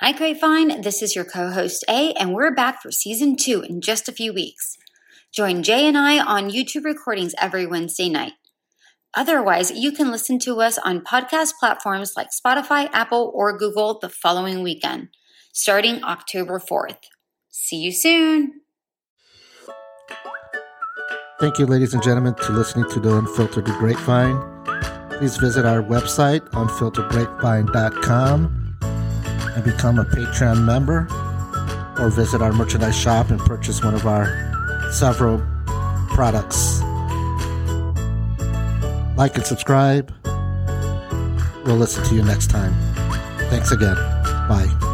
Hi, Grapevine. This is your co host A, and we're back for season two in just a few weeks. Join Jay and I on YouTube recordings every Wednesday night. Otherwise, you can listen to us on podcast platforms like Spotify, Apple, or Google the following weekend, starting October 4th. See you soon. Thank you, ladies and gentlemen, to listening to the Unfiltered Grapevine. Please visit our website, unfilteredgrapevine.com, and become a Patreon member, or visit our merchandise shop and purchase one of our several products. Like and subscribe. We'll listen to you next time. Thanks again. Bye.